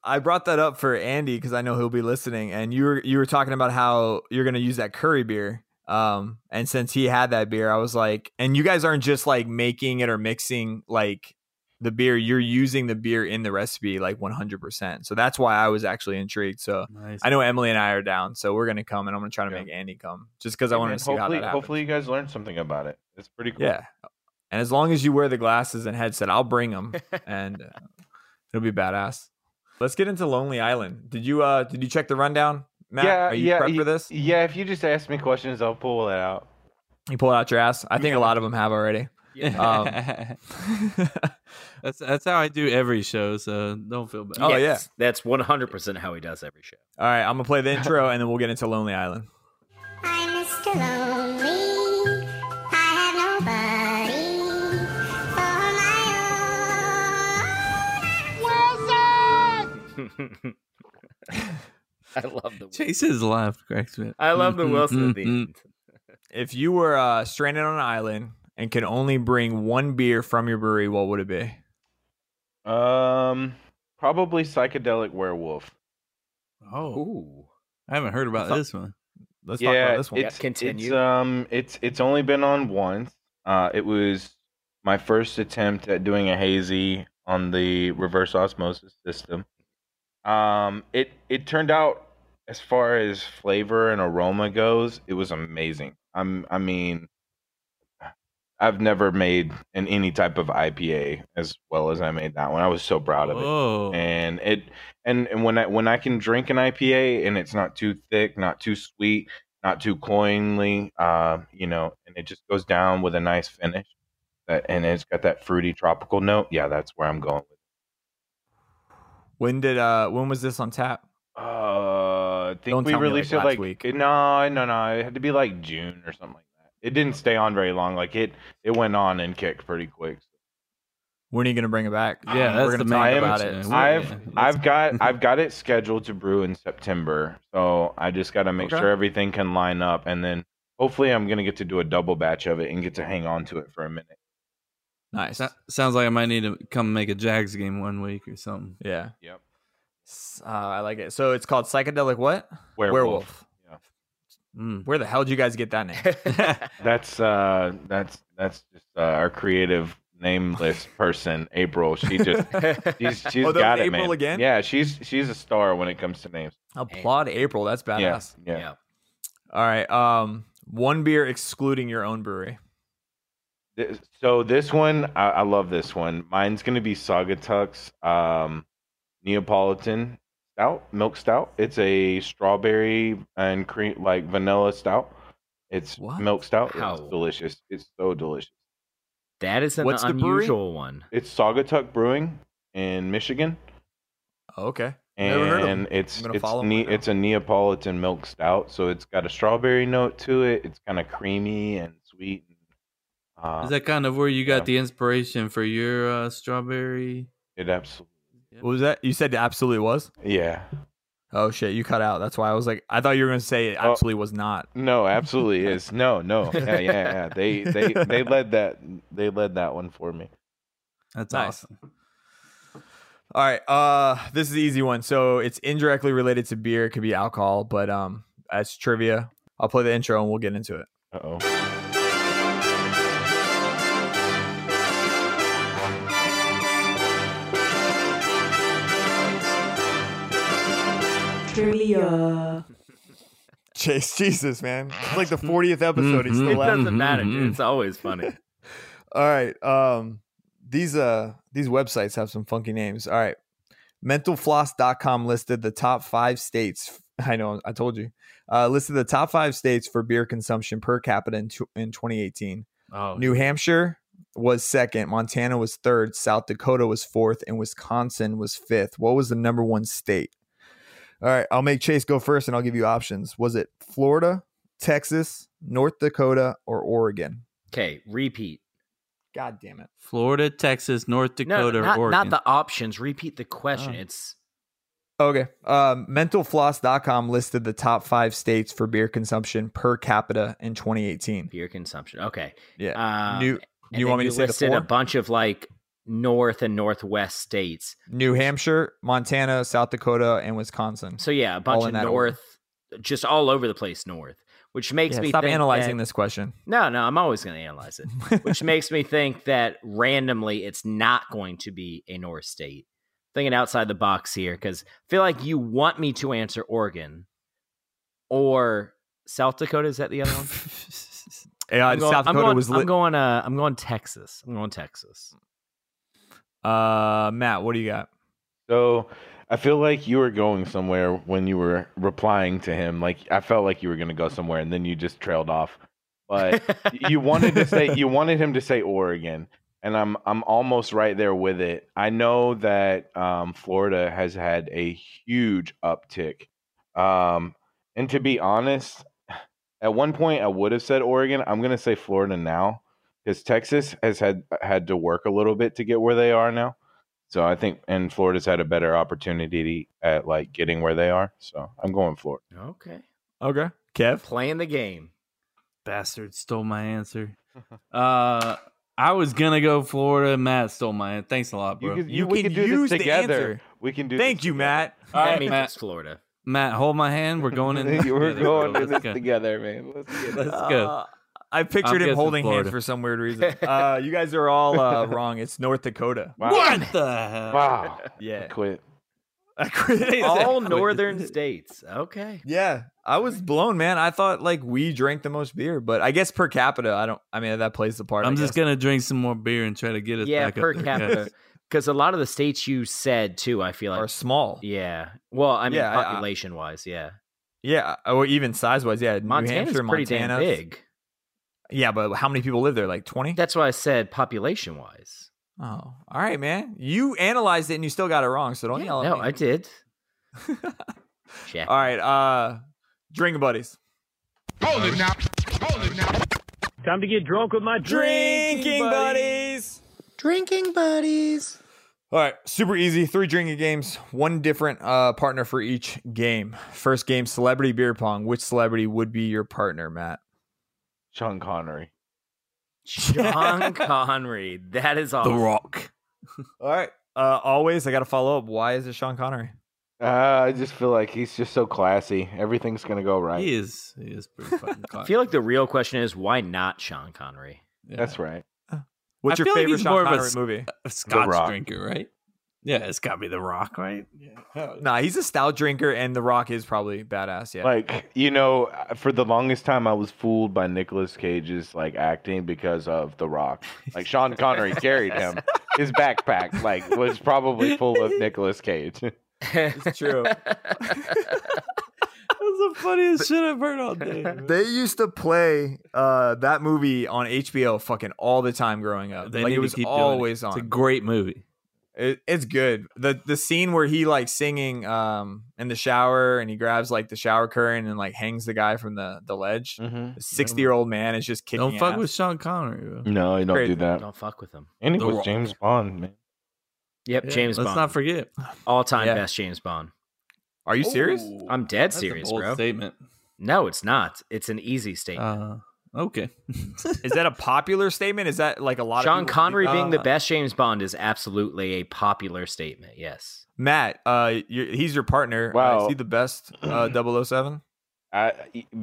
I brought that up for Andy because I know he'll be listening, and you were you were talking about how you're gonna use that curry beer. Um, and since he had that beer, I was like, and you guys aren't just like making it or mixing like the beer, you're using the beer in the recipe like 100%. So that's why I was actually intrigued. So Nice. I know Emily and I are down, so we're gonna come, and I'm gonna try to Yeah. make Andy come just because I want to see how hopefully, that happens. hopefully you guys learned something about it. It's pretty cool. Yeah. And as long as you wear the glasses and headset, I'll bring them, and uh, it'll be badass. Let's get into Lonely Island. Did you uh did you check the rundown, Matt? yeah, Are you yeah. prepped for this? Yeah, if you just ask me questions, I'll pull it out. You pull out your ass. I think a lot of them have already. Um, that's that's how I do every show, so don't feel bad. Oh, Yes, That's 100% how he does every show. All right, I'm gonna play the intro and then we'll get into Lonely Island. I'm Mr. Lonely. I have nobody for my own. I love the Chase's laugh cracks me. up. I love the Wilson at the end. If you were uh, stranded on an island and can only bring one beer from your brewery, what would it be? Um, probably psychedelic werewolf. Oh, Ooh. I haven't heard about Thought- this one. Let's talk yeah, about this one. it's Continue. It's, um, it's it's only been on once. Uh, it was my first attempt at doing a hazy on the reverse osmosis system. Um, it it turned out as far as flavor and aroma goes, it was amazing. I'm I mean, I've never made an any type of IPA as well as I made that one. I was so proud of it Oh, and it and, and when I when I can drink an IPA and it's not too thick, not too sweet, not too cloyingly, uh, you know, and it just goes down with a nice finish, that and it's got that fruity tropical note. Yeah, that's where I'm going with. When did uh when was this on tap? Uh, I think Don't we me, like, released it last like week. no, no, no. It had to be like June or something like that. It didn't stay on very long. Like it, it went on and kicked pretty quick. When are you gonna bring it back? yeah, that's we're the gonna main talk about it. Yeah, I've let's- I've got I've got it scheduled to brew in September, so I just got to make Okay. sure everything can line up, and then hopefully I'm gonna get to do a double batch of it and get to hang on to it for a minute. Nice. So- sounds like I might need to come make a Jags game one week or something. Yeah. Yep. Uh, I like it. So it's called psychedelic what? Werewolf. Yeah. Mm. Where the hell did you guys get that name? That's uh, that's that's just uh, our creative nameless person, April. She just she's she's Oh, got it, April man. again? Yeah, she's she's a star when it comes to names. Applaud April. That's badass. Yeah, yeah. yeah. All right. Um, one beer excluding your own brewery. This- So this one, I, I love this one. Mine's gonna be Saugatuck's um, Neapolitan Stout, milk stout. It's a strawberry and cream, like vanilla stout. It's What? milk stout. How? It's delicious. It's so delicious. That is an What's the brewery? unusual one. It's Saugatuck Brewing in Michigan, okay. Never heard of 'em. and it's I'm gonna it's follow 'em ne- right it's a Neapolitan milk stout. So it's got a strawberry note to it. It's kind of creamy and sweet. Uh, Is that kind of where you got yeah. the inspiration for your uh, strawberry? it absolutely? What was that? You said it absolutely was. Yeah. Oh shit, you cut out. That's why I was like, I thought you were gonna say it Oh. absolutely was not. No, absolutely is. No, no. Yeah, yeah, yeah. They they they led that they led that one for me. That's Nice. awesome. All right. Uh, this is the easy one. So it's indirectly related to beer. It could be alcohol, but um, as trivia, I'll play the intro and we'll get into it. Uh oh. Trivia. Chase, Jesus, man, it's like the 40th episode. He's still It laughing. doesn't matter, dude. It's always funny. All right. Um these uh these websites have some funky names. All right. Mentalfloss.com listed the top 5 states. I know, I told you. Uh listed the top 5 states for beer consumption per capita in, tw- in 2018. Oh, New Hampshire was second, Montana was third, South Dakota was fourth, and Wisconsin was fifth. What was the number 1 state? All right, I'll make Chase go first and I'll give you options. Was it Florida, Texas, North Dakota, or Oregon? Okay, repeat. God damn it. Florida, Texas, North No, Dakota, not, Oregon. not the options. Repeat the question. Oh. It's Okay. Um, mentalfloss.com listed the top five states for beer consumption per capita in 2018. beer consumption. Okay. Yeah. Uh, New, you want me to say the listed a bunch of like north and northwest states. New Hampshire, Montana, South Dakota, and Wisconsin. So yeah, a bunch All of in that order. north, just all over the place north, which makes Yeah, me stop think analyzing that- this question. No, no, I'm always going to analyze it, which makes me think that randomly it's not going to be a north state. Thinking outside the box here because I feel like you want me to answer Oregon or South Dakota. Is that the other one? yeah, I'm going, South I'm Dakota going, was I'm lit. going. Uh, I'm going Texas. I'm going Texas. Uh, Matt, what do you got? So I feel like you were going somewhere when you were replying to him. Like I felt like you were gonna go somewhere and then you just trailed off. But you wanted to say you wanted him to say Oregon, and I'm I'm almost right there with it. I know that um, Florida has had a huge uptick, um, and to be honest, at one point I would have said Oregon. I'm gonna say Florida now because Texas has had had to work a little bit to get where they are now. So I think and Florida's had a better opportunity at like getting where they are. So I'm going Florida. Okay, Okay. Kev? playing the game. bastard stole my answer. Uh, I was gonna go Florida. Matt stole my. Thanks a lot, bro. You, could, You you, we can could do use this the together. answer. We can do. Thank this you. Matt. All that means Matt. it's Florida. Matt, hold my hand. We're going in. We're together, going bro. in this together, man. Let's get. Let's go. Uh, I pictured I'm him holding Florida. hands for some weird reason. Uh, you guys are all uh, wrong. It's North Dakota. Wow. What the hell? Wow. Yeah. Quit. I quit. All northern states. Okay. Yeah, I was blown, man. I thought like we drank the most beer, but I guess per capita, I don't. I mean, that plays the part. I'm I just gonna drink some more beer and try to get us Yeah, back per up there, capita. Because a lot of the states you said too, I feel like are small. Yeah. Well, I mean, Yeah, I- I- population wise, yeah. Yeah, or even size wise. Yeah, New Montana's Hampshire, pretty Montana. damn big. Yeah, but how many people live there? Like twenty. That's why I said population wise. Oh, all right, man. You analyzed it and you still got it wrong. So don't Yeah, yell at no, me. I did. Check. all right, uh, drinking buddies. Time to get drunk with my Drinking buddies. Drinking buddies. All right, super easy. Three drinking games, one different uh, partner for each game. First game, celebrity beer pong. Which celebrity would be your partner, Matt? Sean Connery. Sean Connery. That is awesome. The Rock. All right. Uh, always, I got to follow up. Why is it Sean Connery? Uh, I just feel like he's just so classy. Everything's gonna go right. He is. He is pretty fucking I feel like the real question is why not Sean Connery? Yeah. That's right. What's I your feel like favorite he's Sean more of a Connery s- movie? a Scotch drinker, right? Yeah, it's got to be The Rock, right? Yeah. Hell yeah. Nah, he's a stout drinker, and The Rock is probably badass. Yeah. Like you know, for the longest time, I was fooled by Nicolas Cage's like acting because of The Rock. Like Sean Connery carried him. His backpack like was probably full of Nicolas Cage. It's true. That's the funniest shit I've heard all day. man. They used to play uh, that movie on HBO fucking all the time growing up. They like it was keep it. always on. It's a great movie. It, it's good. the The scene where he like singing um in the shower and he grabs like the shower curtain and like hangs the guy from the the ledge. Mm-hmm. Sixty year old man is just kidding. Don't fuck ass. with Sean Connery. Bro. No, you don't Great. do that. Don't fuck with him. And he The was Rock. James Bond, man. Yep, Yeah, James Let's Bond. not forget. All time Yeah. best James Bond. Are you serious? Ooh, I'm dead that's a serious, bold bro. Statement. No, it's not. It's an easy statement. Uh, okay. Is that a popular statement? Is that like a lot Sean of people- Connery being the Uh, best James Bond is absolutely a popular statement. Yes. Matt, uh, you he's your partner. Uh, Wow. is he the best? Uh, 007? I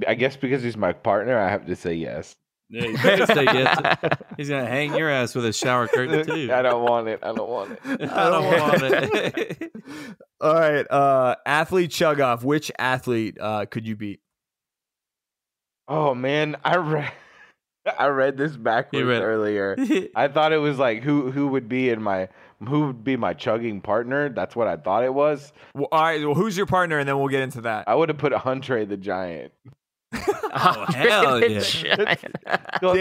I guess because he's my partner, I have to say yes. yeah, you say yes. He's gonna hang your ass with a shower curtain too. I don't want it. I don't want it. I don't want it. All right, uh, athlete chug off. Which athlete uh, could you beat? Oh man, I read I read this backwards read- earlier. I thought it was like who who would be in my who would be my chugging partner. That's what I thought it was. Well, all right, well, who's your partner, and then we'll get into that. I would have put Andre the Giant. Oh, hell yeah. So if I had to go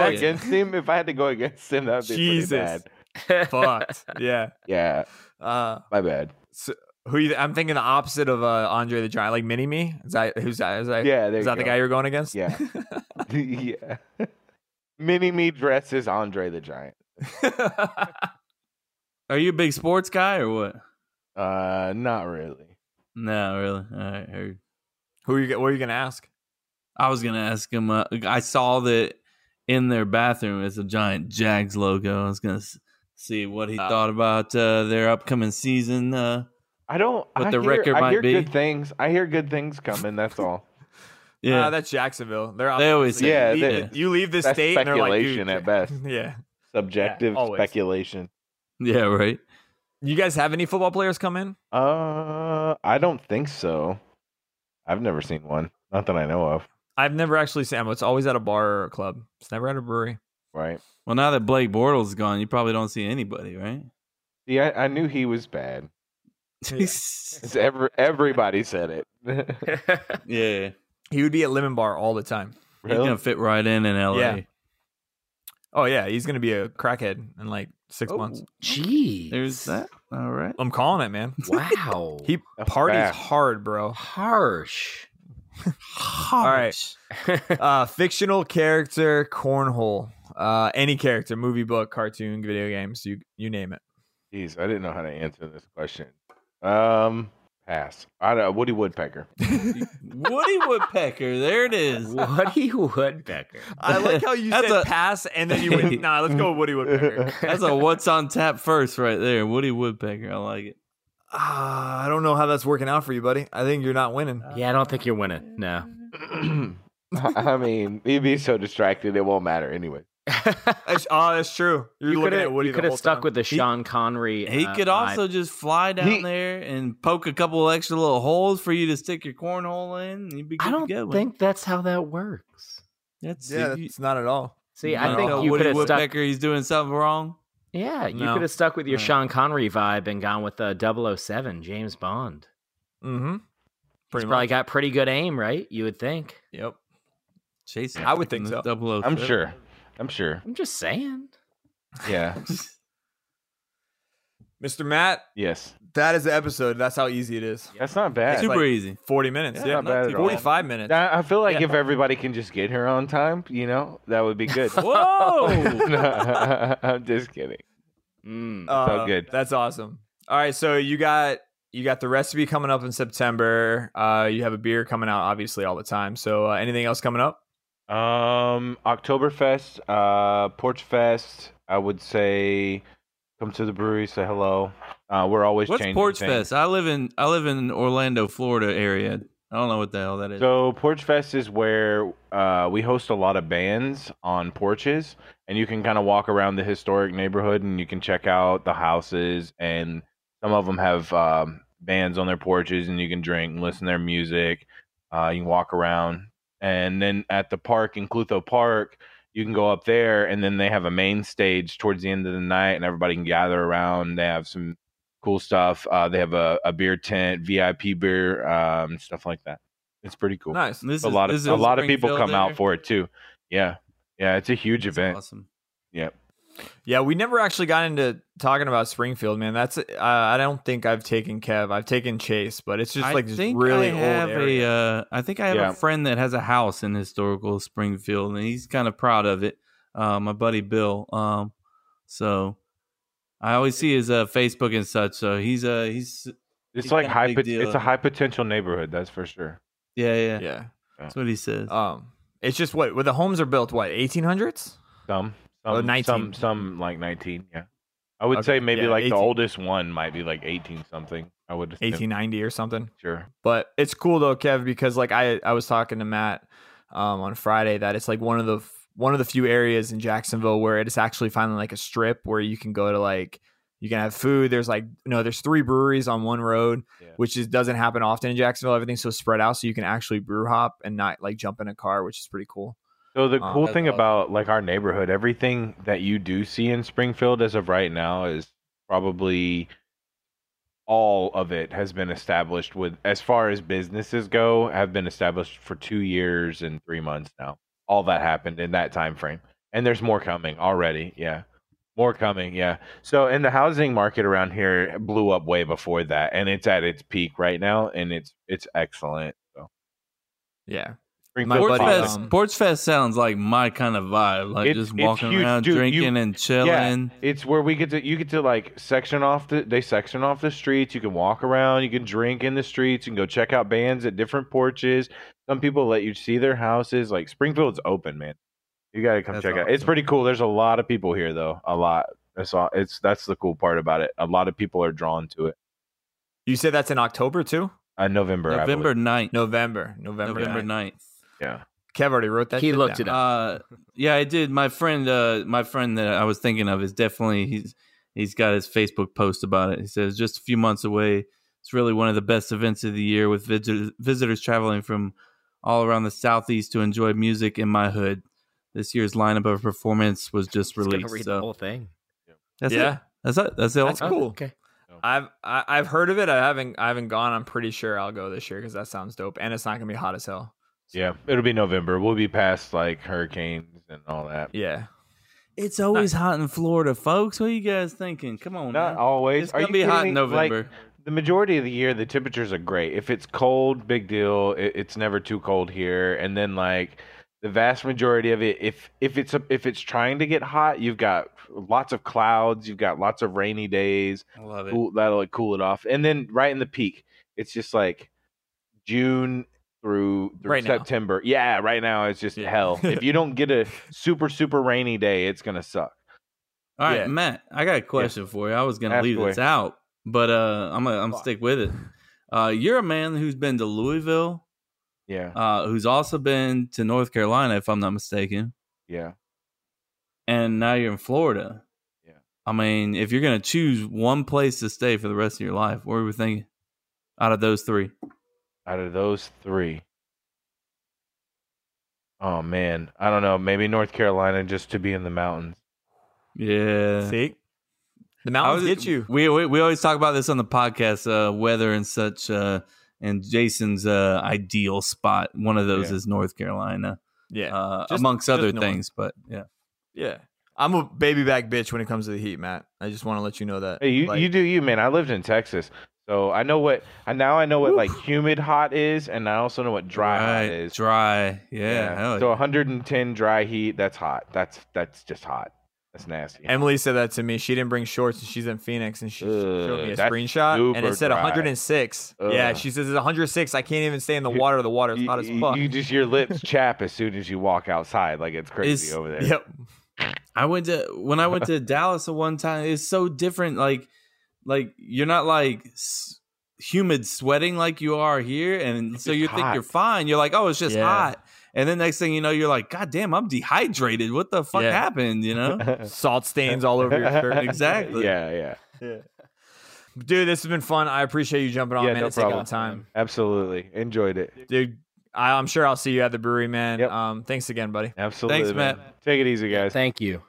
that's- against him, if I had to go against him, that would be Jesus. pretty bad. Fucked. Yeah. Yeah, Uh, my bad. so who you, I'm thinking the opposite of uh, Andre the Giant, like Mini Me. Is that who's that? Is that Yeah, there is you that the guy you're going against? Yeah. yeah. Mini me dresses Andre the Giant. Are you a big sports guy or what? Uh, not really. No, really. All right, heard. who are you? What are you gonna ask? I was gonna ask him. Uh, I saw that in their bathroom is a giant Jags logo. I was gonna s- see what he Oh. thought about uh, their upcoming season. Uh, I don't. But I the hear, record I might hear be. good things. I hear good things coming. That's all. yeah, Uh, that's Jacksonville. They're They always opposite. say- you, Yeah, leave, they- you leave the That's state and they're like, speculation at best. Yeah. Subjective always. speculation. yeah, right. You guys have any football players come in? Uh, I don't think so. I've never seen one. Not that I know of. I've never actually seen. It's always at a bar or a club. It's never at a brewery. Right. Well, now that Blake Bortles is gone, you probably don't see anybody, right? Yeah, I, I knew he was bad. It's every, everybody said it. yeah, He would be at Lemon Bar all the time. he's Really? gonna fit right in in LA. Yeah. Oh yeah, he's gonna be a crackhead in like six Oh. months. Jeez. There's that. All right. I'm calling it, man. Wow. He That's parties fast. hard, bro. Harsh. All right. Uh, fictional character, cornhole. Uh, any character, movie, book, cartoon, video games, you you name it. Jeez, I didn't know how to answer this question. Um, pass. I don't, Woody Woodpecker. Woody Woodpecker. There it is. Woody Woodpecker. I like how you That's said a- pass and then you went, nah, let's go with Woody Woodpecker. That's a what's on tap first right there. Woody Woodpecker. I like it. Ah, I don't know how that's working out for you, buddy. I think you're not winning. Yeah, I don't think you're winning. No. I mean, he'd be so distracted it won't matter anyway. That's, oh, that's true. You're you looking could at have Woody you could have stuck time. with the He- Sean Connery. He uh, could vibe. also just fly down He- there and poke a couple extra little holes for you to stick your cornhole in. And you'd be good I don't go. think that's how that works. that's Yeah, you- that's not at all. See, you I think tell you Woody could have stuck. Woodpecker he's doing something wrong. Yeah, you No. could have stuck with your Right. Sean Connery vibe and gone with uh, 007, James Bond. Mm-hmm. He's Pretty probably got pretty good aim, right? You would think. Yep. Chasing. I would think so. so. I'm sure. I'm sure. I'm just saying. Yeah. Mr. Matt, Yes. that is the episode. That's how easy it is. That's not bad. Super like- easy. 40 minutes. Yeah, Yeah. not bad at all. 45 minutes. I I feel like Yeah. if everybody can just get here on time, you know, that would be good. Whoa! I'm just kidding. Mm. Uh, so good. That's awesome. All right, so you got you got the recipe coming up in September. Uh, you have a beer coming out, obviously, all the time. So uh, anything else coming up? Um, Oktoberfest, uh, Porch Fest. I would say come to the brewery, say hello. Uh, we're always What's changing Porch things. Fest? I live in I live in Orlando, Florida area. I don't know what the hell that is. So Porch Fest is where uh, we host a lot of bands on porches, and you can kind of walk around the historic neighborhood, and you can check out the houses, and some of them have um, bands on their porches, and you can drink and listen to their music. Uh, you can walk around, and then at the park in Klutho Park, you can go up there, and then they have a main stage towards the end of the night, and everybody can gather around. They have some cool stuff. Uh, they have a, a beer tent, VIP beer, um, stuff like that. It's pretty cool. Nice. This a is- lot of a lot of people come out for it too. Yeah, yeah, it's a huge That's event. Awesome. Yep. Yeah, we never actually got into talking about Springfield, man. That's uh, I don't think I've taken Kev. I've taken Chase, but it's just I like this think really I old have area. a. Uh, I think I have Yeah. a friend that has a house in historical Springfield, and he's kind of proud of it. Uh, my buddy Bill. Um, so I always see his uh, Facebook and such. So he's uh he's It's It's like high. big pot- deal It's a high potential neighborhood. That's for sure. yeah yeah. yeah. That's what he says. Um, it's just what where the homes are built. What eighteen hundreds? Some, Oh, some, 19. some, some like nineteen. Yeah, I would Okay, say maybe yeah, like 18. the oldest one might be like eighteen something. I would. Eighteen ninety or something. Sure. But it's cool though, Kev, because like I I was talking to Matt um, on Friday that it's like one of the one of the few areas in Jacksonville where it's actually finally like a strip where you can go to like you can have food. There's like no, there's three breweries on one road, Yeah. which is doesn't happen often in Jacksonville. Everything's so spread out, so you can actually brew hop and not like jump in a car, which is pretty cool. So the Um, cool thing about like our neighborhood, everything that you do see in Springfield as of right now is probably all of it has been established with as far as businesses go have been established for 2 years and 3 months now. All that happened in that time frame. And there's more coming already. Yeah. More coming, yeah. So, and the housing market around here blew up way before that, and it's at its peak right now, and it's it's excellent. So, Yeah, Springfield My buddy, Fest, um, Porch Fest sounds like my kind of vibe. Like It's- just walking huge, around, dude, you- drinking and chilling. Yeah, it's where we get to you get to like section off the they section off the streets. You can walk around, you can drink in the streets, you can go check out bands at different porches. Some people let you see their houses. Like Springfield's open, man. You gotta come That's check it out. It's pretty cool. There's a lot of people here though. A lot. That's all it's that's the cool part about it. A lot of people are drawn to it. you said that's in October too. Uh, November. November believe. 9th. November, November, November 9th. 9th. Yeah. Kev already wrote that. He looked down. it up. Uh, yeah, I did. My friend, uh, my friend that I was thinking of is definitely he's he's got his Facebook post about it. He says just a few months away. It's really one of the best events of the year with visitors, visitors traveling from all around the southeast to enjoy music in my hood. This year's lineup of performance was just Just released. read the whole thing. that's yeah. it. That's it. That's it. That's cool. Okay. I've I, I've heard of it. I haven't I haven't gone. I'm pretty sure I'll go this year because that sounds dope, and it's not gonna be hot as hell. Yeah. It'll be November. We'll be past like hurricanes and all that. Yeah, It's always hot in Florida, folks. What are you guys thinking? Come on, Not man. always. It's Are gonna you be hot in me? Like, November. the majority of the year the temperatures are great if it's cold big deal it, it's never too cold here and then like the vast majority of it if if it's a, if it's trying to get hot you've got lots of clouds you've got lots of rainy days I love it. cool, that'll like cool it off and then right in the peak it's just like june through, through Right now. september yeah right now it's just Yeah. hell if you don't get a super super rainy day it's gonna suck All right, Yeah. Matt, I got a question for you. I was gonna Ask leave this out, but uh, I'm gonna I'm Fuck. stick with it. Uh, you're a man who's been to Louisville, yeah uh, who's also been to North Carolina, if I'm not mistaken, yeah and now you're in Florida. Yeah. I mean, if you're gonna choose one place to stay for the rest of your life, where are we thinking? Out of those three, out of those three. Oh man, I don't know. Maybe North Carolina just to be in the mountains. yeah. see, the I mountains was- get you. We, we we always talk about this on the podcast, uh, weather and such. Uh, and Jason's uh, ideal spot, one of those Yeah. is North Carolina, Yeah, uh, Just- amongst just other north. things. But yeah, yeah. I'm a baby back bitch when it comes to the heat, Matt. I just want to let you know that. Hey, you, Like, you do you, man. I lived in Texas, so I know what. And now I know what like humid hot is, and I also know what dry hot is. Dry, yeah. hell So 110 dry heat. That's hot. That's that's just hot. That's nasty. Emily said that to me. She didn't bring shorts, and she's in Phoenix, and she showed me a screenshot, and it said dry. 106. Yeah, she says it's 106. I can't even stay in the water. The water's hot as fuck. you just your lips chap as soon as you walk outside. Like it's crazy It's- over there. Yep. I went to when I went to Dallas at one time. It's so different. Like like you're not like s- humid sweating like you are here, and It's so you just think you're fine. You're like, oh, it's just Yeah. hot, and then next thing you know, you're like, God damn, I'm dehydrated. What the fuck Yeah. happened? You know? Salt stains all over your shirt. Exactly. Yeah, yeah. yeah Dude, this has been fun. I appreciate you jumping on, Yeah, man. no It's taking the problem. time. Absolutely. Enjoyed it. Dude, I, I'm sure I'll see you at the brewery, man. Yep. Um, thanks again, buddy. Absolutely. Thanks, man. Matt. Take it easy, guys. Thank you.